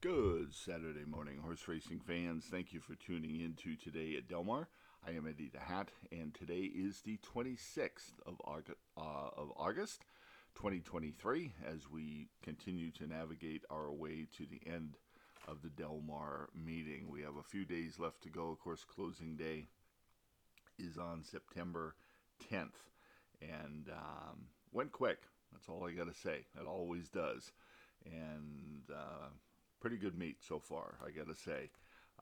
Good Saturday morning, horse racing fans. Thank you for tuning in to today at Del Mar. I am Eddie the Hat, and today is the 26th of uh, of August 2023 as we continue to navigate our way to the end of the Del Mar meeting. We have a few days left to go. Of course, closing day is on September 10th, and um, went quick. That's all I got to say. It always does. And uh, pretty good meet so far, I got to say.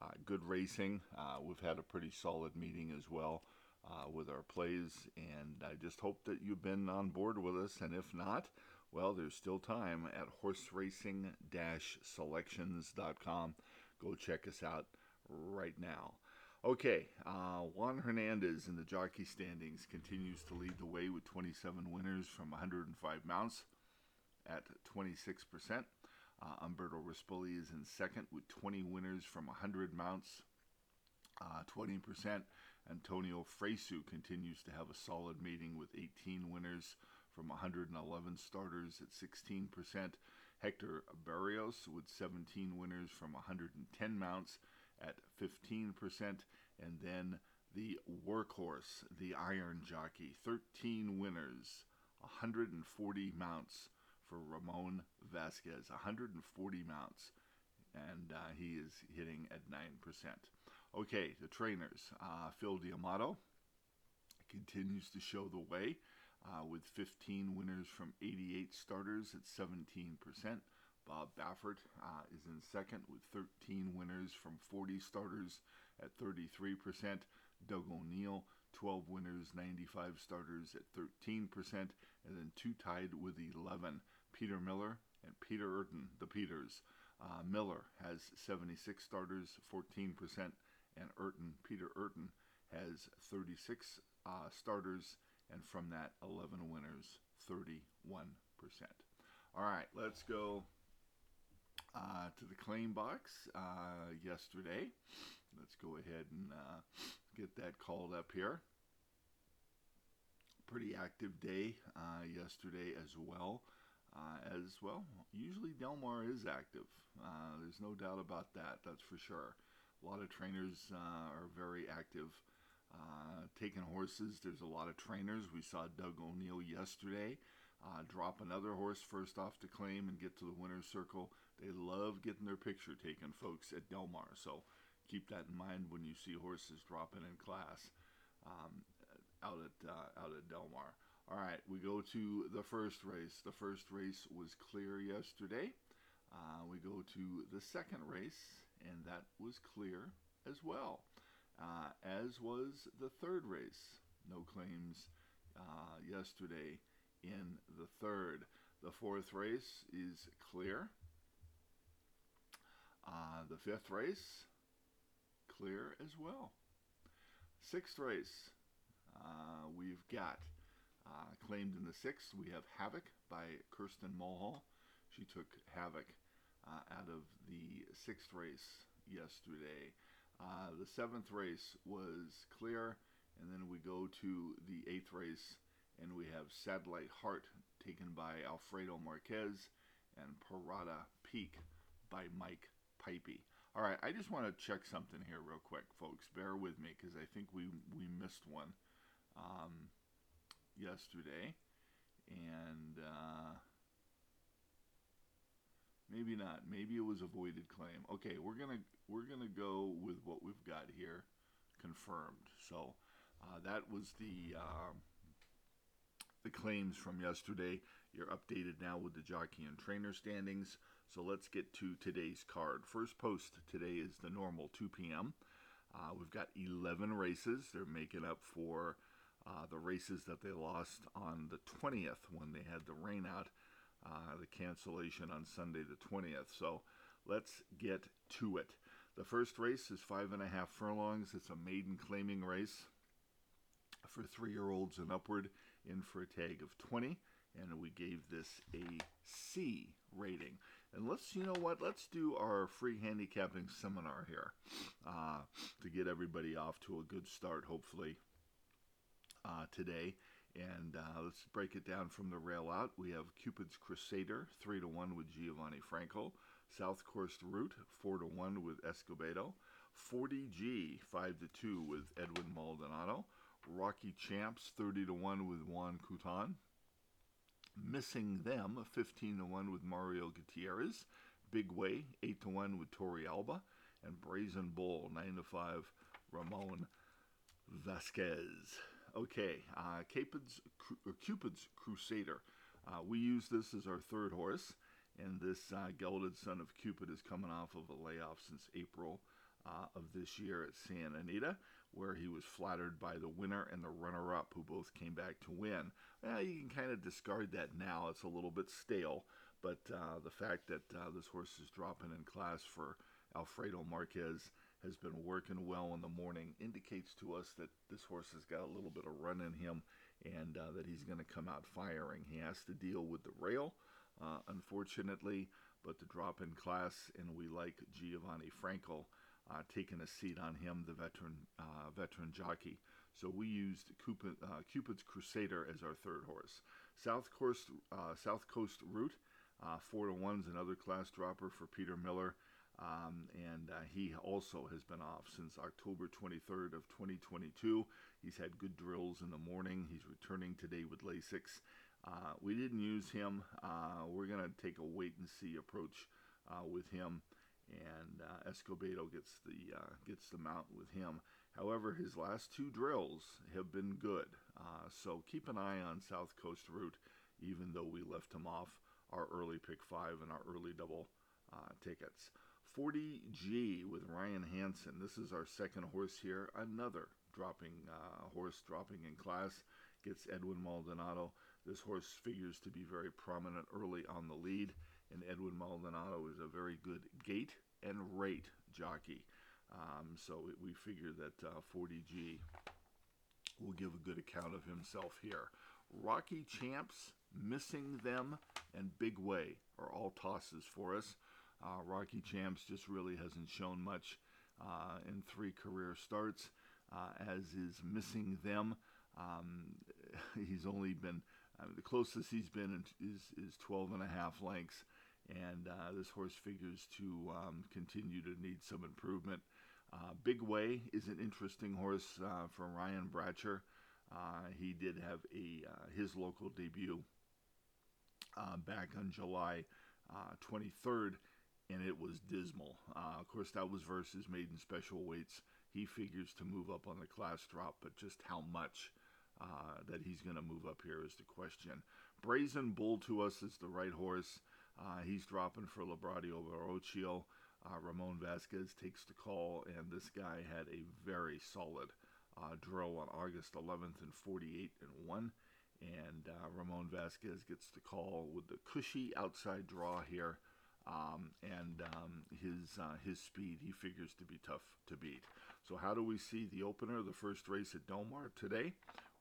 Uh, good racing. Uh, we've had a pretty solid meeting as well uh, with our plays, and I just hope that you've been on board with us. And if not, well, there's still time at horseracing-selections.com. Go check us out right now. Okay, uh, Juan Hernandez in the jockey standings continues to lead the way with 27 winners from 105 mounts at 26%. Uh, Umberto Rispoli is in second with 20 winners from 100 mounts, uh, 20%. Antonio Fresu continues to have a solid meeting with 18 winners from 111 starters at 16%. Hector Berrios with 17 winners from 110 mounts at 15%. And then the workhorse, the Iron Jockey, 13 winners, 140 mounts for Ramon Vasquez, 140 mounts, and uh, he is hitting at 9%. Okay, the trainers. Uh, Phil D'Amato continues to show the way uh, with 15 winners from 88 starters at 17%. Bob Baffert uh, is in second with 13 winners from 40 starters at 33%. Doug O'Neill, 12 winners, 95 starters at 13%, and then two tied with 11. Peter Miller and Peter Eurton, the Peters. Uh, Miller has 76 starters, 14%, and Eurton, Peter Eurton, has 36 uh, starters, and from that, 11 winners, 31%. All right, let's go uh, to the claim box uh, yesterday. Let's go ahead and uh, get that called up here. Pretty active day uh, yesterday as well. Uh, as well, usually Del Mar is active. Uh, there's no doubt about that. That's for sure. A lot of trainers uh, are very active uh, taking horses. There's a lot of trainers. We saw Doug O'Neill yesterday uh, drop another horse first off to claim and get to the winner's circle. They love getting their picture taken, folks, at Del Mar. So keep that in mind when you see horses dropping in class um, out at uh, out at Del Mar. All right, we go to the first race. The first race was clear yesterday. Uh, we go to the second race, and that was clear as well, uh, as was the third race. No claims uh, yesterday in the third. The fourth race is clear. Uh, the fifth race, clear as well. Sixth race, uh, we've got uh, claimed in the sixth, we have Havoc by Kristin Mulhall. She took Havoc uh, out of the sixth race yesterday. Uh, the seventh race was clear, and then we go to the eighth race, and we have Satellite Heart taken by Alfredo Marquez and Parada Peak by Mike Puype. All right, I just want to check something here real quick, folks. Bear with me because I think we we missed one. Um, yesterday, and uh, maybe not. Maybe it was a voided claim. Okay, we're gonna we're gonna go with what we've got here, confirmed. So uh, that was the uh, the claims from yesterday. You're updated now with the jockey and trainer standings. So let's get to today's card. First post today is the normal 2 p.m. Uh, we've got 11 races. They're making up for uh, the races that they lost on the 20th when they had the rain out, uh, the cancellation on Sunday the 20th. So let's get to it. The first race is five and a half furlongs. It's a maiden claiming race for three year olds and upward, in for a tag of 20. And we gave this a C rating. And let's, you know what, let's do our free handicapping seminar here uh, to get everybody off to a good start, hopefully, uh, today. And uh, let's break it down from the rail out. We have Cupid's Crusader, 3 to 1 with Giovanni Franco. South Coast Route, 4 to 1 with Escobedo. 40G, 5 to 2 with Edwin Maldonado. Rocky Champs, 30 to 1 with Juan Coutan. Missing Them, 15 to 1 with Mario Gutierrez. Big Way, 8 to 1 with Tori Alba. And Brazen Bull, 9 to 5, Ramon Vasquez. Okay, uh, Cupid's, Cupid's Crusader. Uh, we use this as our third horse, and this uh, gelded son of Cupid is coming off of a layoff since April uh, of this year at Santa Anita, where he was flattered by the winner and the runner up, who both came back to win. Well, you can kind of discard that now, it's a little bit stale, but uh, the fact that uh, this horse is dropping in class for Alfredo Marquez has been working well in the morning indicates to us that this horse has got a little bit of run in him and uh, that he's going to come out firing. He has to deal with the rail, uh, unfortunately, but the drop in class, and we like Giovanni Franco uh, taking a seat on him, the veteran uh, veteran jockey. So we used Cupid, uh, Cupid's Crusader as our third horse. South Coast uh, South Coast Route, four to one's another class dropper for Peter Miller. Um, and uh, he also has been off since October 23rd of 2022. He's had good drills in the morning. He's returning today with Lasix. Uh, we didn't use him. Uh, we're going to take a wait and see approach uh, with him, and uh, Escobedo gets the uh, gets the mount with him. However, his last two drills have been good, so keep an eye on South Coast Route. Even though we left him off our early pick five and our early double tickets. 40G with Ryan Hansen. This is our second horse here. Another dropping uh, horse dropping in class gets Edwin Maldonado. This horse figures to be very prominent early on the lead, and Edwin Maldonado is a very good gait and rate jockey. Um, so we figure that uh, 40G will give a good account of himself here. Rocky Champs, Missing Them, and Big Way are all tosses for us. Uh, Rocky Champs just really hasn't shown much uh, in three career starts, uh, as is missing them. Um, he's only been the closest he's been is is 12 and a half lengths, and uh, this horse figures to um, continue to need some improvement. Uh, Big Way is an interesting horse uh, from Ryan Bratcher. he did have a his local debut back on July 23rd and it was dismal. Uh, of course, that was versus maiden special weights. He figures to move up on the class drop, but just how much uh, that he's going to move up here is the question. Brazen Bull to us is the right horse. Uh, he's dropping for Labradio Verrocchio. Uh, Ramon Vasquez takes the call, and this guy had a very solid uh, drill on August 11th in 48 and 1. And uh, Ramon Vasquez gets the call with the cushy outside draw here um, and um, his uh, his speed he figures to be tough to beat. So how do we see the opener, the first race at Del today?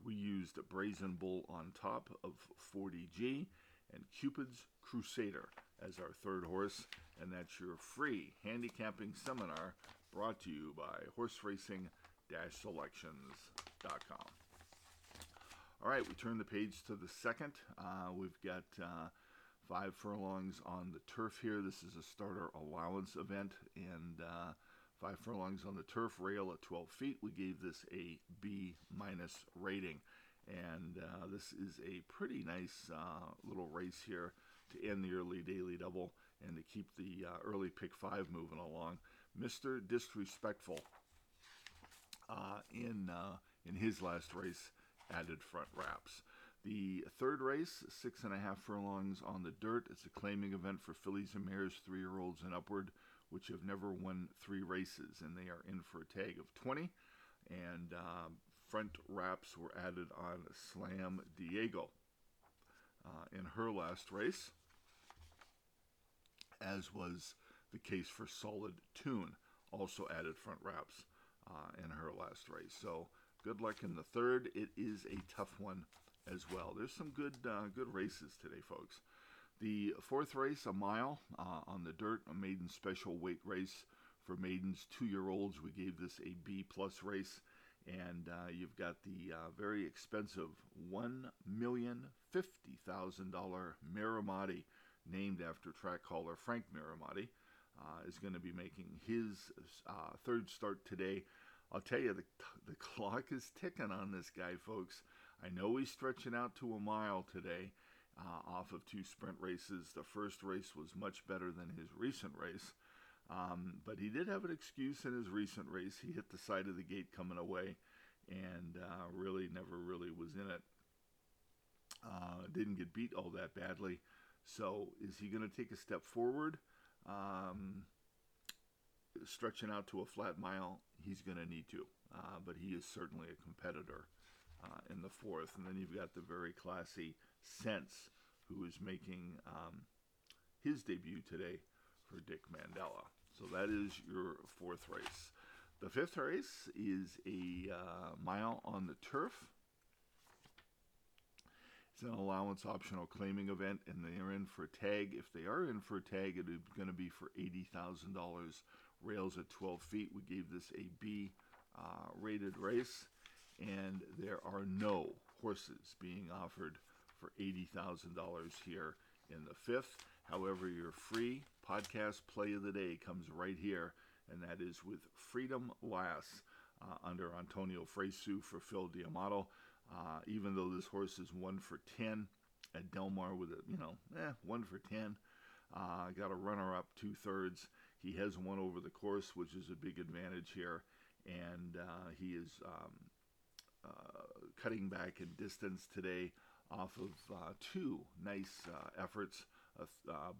We used Brazen Bull on top of 40G and Cupid's Crusader as our third horse, and that's your free handicapping seminar brought to you by horseracing-selections.com. All right, we turn the page to the second. Uh, we've got uh, five furlongs on the turf here. This is a starter allowance event, and uh, five furlongs on the turf rail at 12 feet. We gave this a B minus rating, and uh, this is a pretty nice uh, little race here to end the early daily double and to keep the uh, early pick five moving along. Mr. Disrespectful uh, in uh, in his last race added front wraps. The third race, six and a half furlongs on the dirt. It's a claiming event for fillies and mares, three year olds and upward, which have never won three races, and they are in for a tag of 20. And uh, front wraps were added on Slam Diego uh, in her last race, as was the case for Solid Tune, also added front wraps uh, in her last race. So good luck in the third. It is a tough one as well. There's some good uh, good races today, folks. The fourth race, a mile uh, on the dirt, a maiden special weight race for maidens two year olds. We gave this a B plus race, and uh, you've got the uh, very expensive one million fifty thousand dollar Mirahmadi named after track hauler Frank Mirahmadi, uh, is going to be making his uh, third start today. I'll tell you, the, the clock is ticking on this guy, folks. I know he's stretching out to a mile today uh, off of two sprint races. The first race was much better than his recent race, um, but he did have an excuse in his recent race. He hit the side of the gate coming away and uh, really never really was in it. Uh, didn't get beat all that badly. So is he going to take a step forward? Um, stretching out to a flat mile, he's going to need to. Uh, but he is certainly a competitor uh, in the fourth. And then you've got the very classy Sense, who is making um, his debut today for Dick Mandella. So that is your fourth race. The fifth race is a uh, mile on the turf. It's an allowance optional claiming event, and they are in for a tag. If they are in for a tag, it is going to be for $80,000. Rails at 12 feet. We gave this a B uh, rated race, and there are no horses being offered for $80,000 here in the fifth. However, your free podcast play of the day comes right here and that is with Freedom Lass uh, under Antonio Fresu for Phil D'Amato. Uh, even though this horse is one for 10 at Del Mar with a, you know, eh, one for 10. Uh, got a runner up two thirds. He has one over the course, which is a big advantage here. And uh, he is um, cutting back in distance today off of uh, two nice uh, efforts,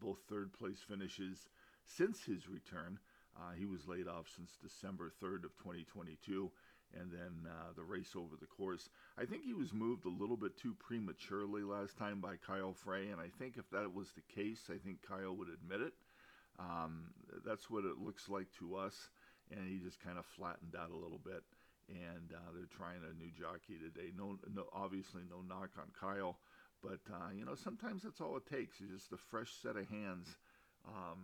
both third place finishes since his return. Uh, he was laid off since December 3rd of 2022, and then uh, the race over the course. I think he was moved a little bit too prematurely last time by Kyle Frey, and I think if that was the case, I think Kyle would admit it. Um, that's what it looks like to us, and he just kind of flattened out a little bit. And uh, they're trying a new jockey today. No, no, obviously no knock on Kyle, but uh, you know sometimes that's all it takes. Is just a fresh set of hands um,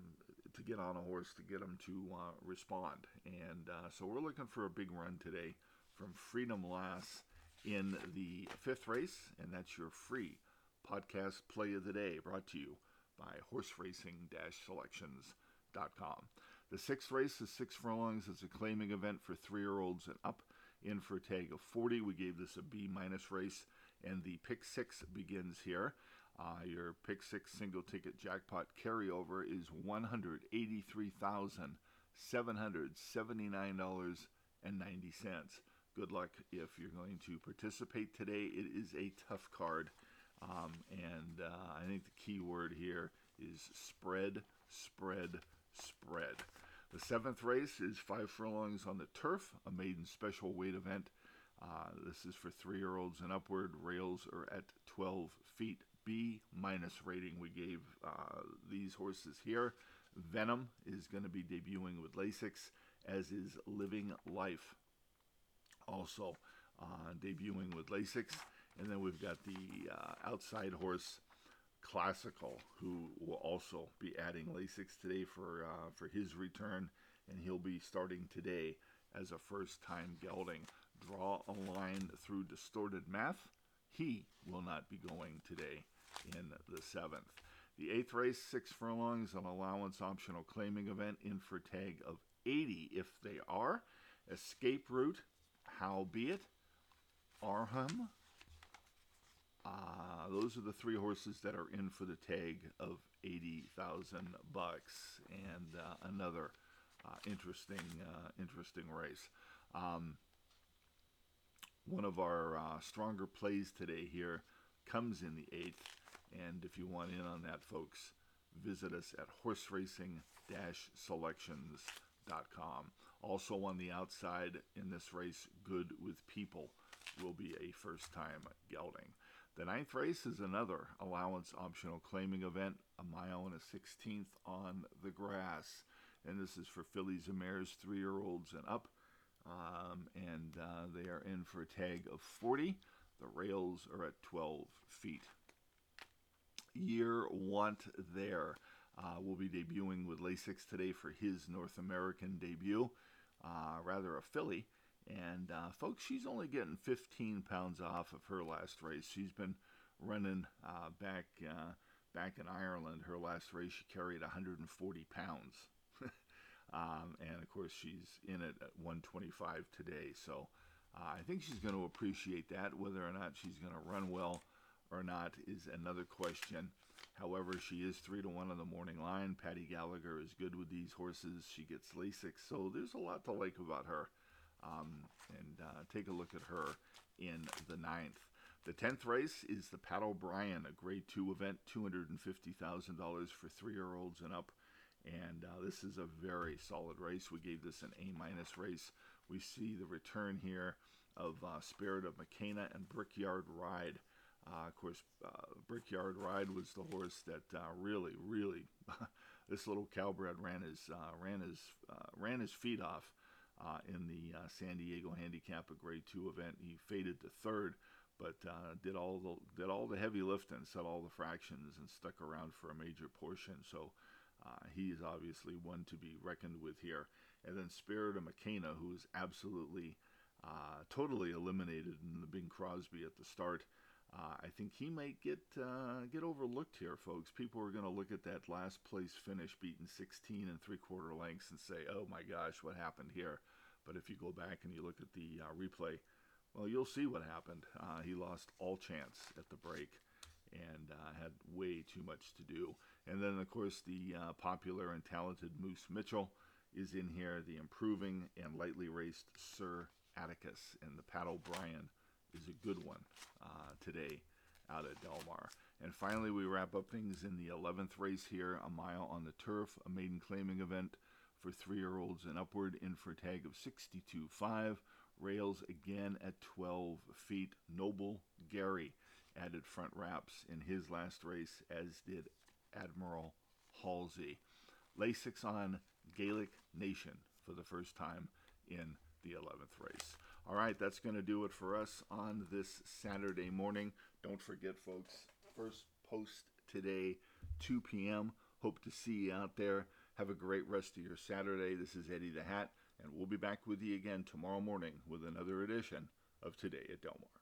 to get on a horse to get them to uh, respond. And uh, so we're looking for a big run today from Freedom Lass in the fifth race, and that's your free podcast play of the day brought to you by Horse horseracing-selections.com. The sixth race is six furlongs. It's a claiming event for three-year-olds and up. In for a tag of 40. We gave this a B minus race, and the pick six begins here. Uh, your pick six single ticket jackpot carryover is $183,779.90. Good luck if you're going to participate today. It is a tough card. Um, and uh, I think the key word here is spread, spread, spread. The seventh race is five furlongs on the turf, a maiden special weight event. Uh, this is for three year olds and upward. Rails are at 12 feet. B minus rating we gave uh, these horses here. Venom is going to be debuting with Lasix, as is Living Life, also uh, debuting with Lasix. And then we've got the uh, outside horse Classical, who will also be adding Lasix today for uh, for his return, and he'll be starting today as a first-time gelding. Draw a line through distorted math. He will not be going today in the seventh. The eighth race, six furlongs, an allowance optional claiming event in for tag of 80 if they are. Escape route, howbeit, Arham. Uh, those are the three horses that are in for the tag of 80,000 bucks and uh, another uh, interesting uh, interesting race. Um, one of our uh, stronger plays today here comes in the eighth and if you want in on that, folks, visit us at horseracing-selections.com. Also on the outside in this race, Good with People will be a first-time gelding. The ninth race is another allowance optional claiming event, a mile and a sixteenth on the grass. And this is for fillies and mares, three year olds and up. Um, and uh, they are in for a tag of 40. The rails are at 12 feet year want there. Uh, will be debuting with Lasix today for his North American debut, uh, rather a filly. And uh, folks, she's only getting 15 pounds off of her last race. She's been running uh, back uh, back in Ireland, her last race she carried 140 pounds. um, and of course, she's in it at 125 today. So uh, I think she's going to appreciate that. Whether or not she's going to run well or not is another question. However, she is three to one on the morning line. Patty Gallagher is good with these horses. She gets Lasix, so there's a lot to like about her. Um, and uh, take a look at her in the ninth. The tenth race is the Pat O'Brien, a Grade Two event, two hundred and fifty thousand dollars for three-year-olds and up. And uh, this is a very solid race. We gave this an A minus race. We see the return here of uh, Spirit of McKenna and Brickyard Ride. Uh, of course, uh, Brickyard Ride was the horse that uh, really, really, this little Cal-bred ran his uh, ran his uh, ran his feet off uh, in the uh, San Diego Handicap, a Grade Two event. He faded to third, but uh, did all the did all the heavy lifting, set all the fractions, and stuck around for a major portion. So. Uh, he is obviously one to be reckoned with here. And then Spirit of McKenna, who is absolutely totally eliminated in the Bing Crosby at the start. Uh, I think he might get uh, get overlooked here, folks. People are going to look at that last place finish, beaten 16 and three quarter lengths, and say, "Oh my gosh, what happened here?" But if you go back and you look at the uh, replay, well, you'll see what happened. Uh, he lost all chance at the break and uh, had way too much to do. And then, of course, the uh, popular and talented Moose Mitchell is in here. The improving and lightly raced Sir Atticus and the Pat O'Brien is a good one uh, today out at Del Mar. And finally, we wrap up things in the 11th race here, a mile on the turf, a maiden claiming event for three year olds and upward, in for a tag of 62.5. Rails again at 12 feet. Noble Gary added front wraps in his last race, as did Admiral Halsey. Lasix on Gaelic Nation for the first time in the 11th race. All right, that's going to do it for us on this Saturday morning. Don't forget, folks, first post today, 2 p.m. Hope to see you out there. Have a great rest of your Saturday. This is Eddie the Hat, and we'll be back with you again tomorrow morning with another edition of Today at Del Mar.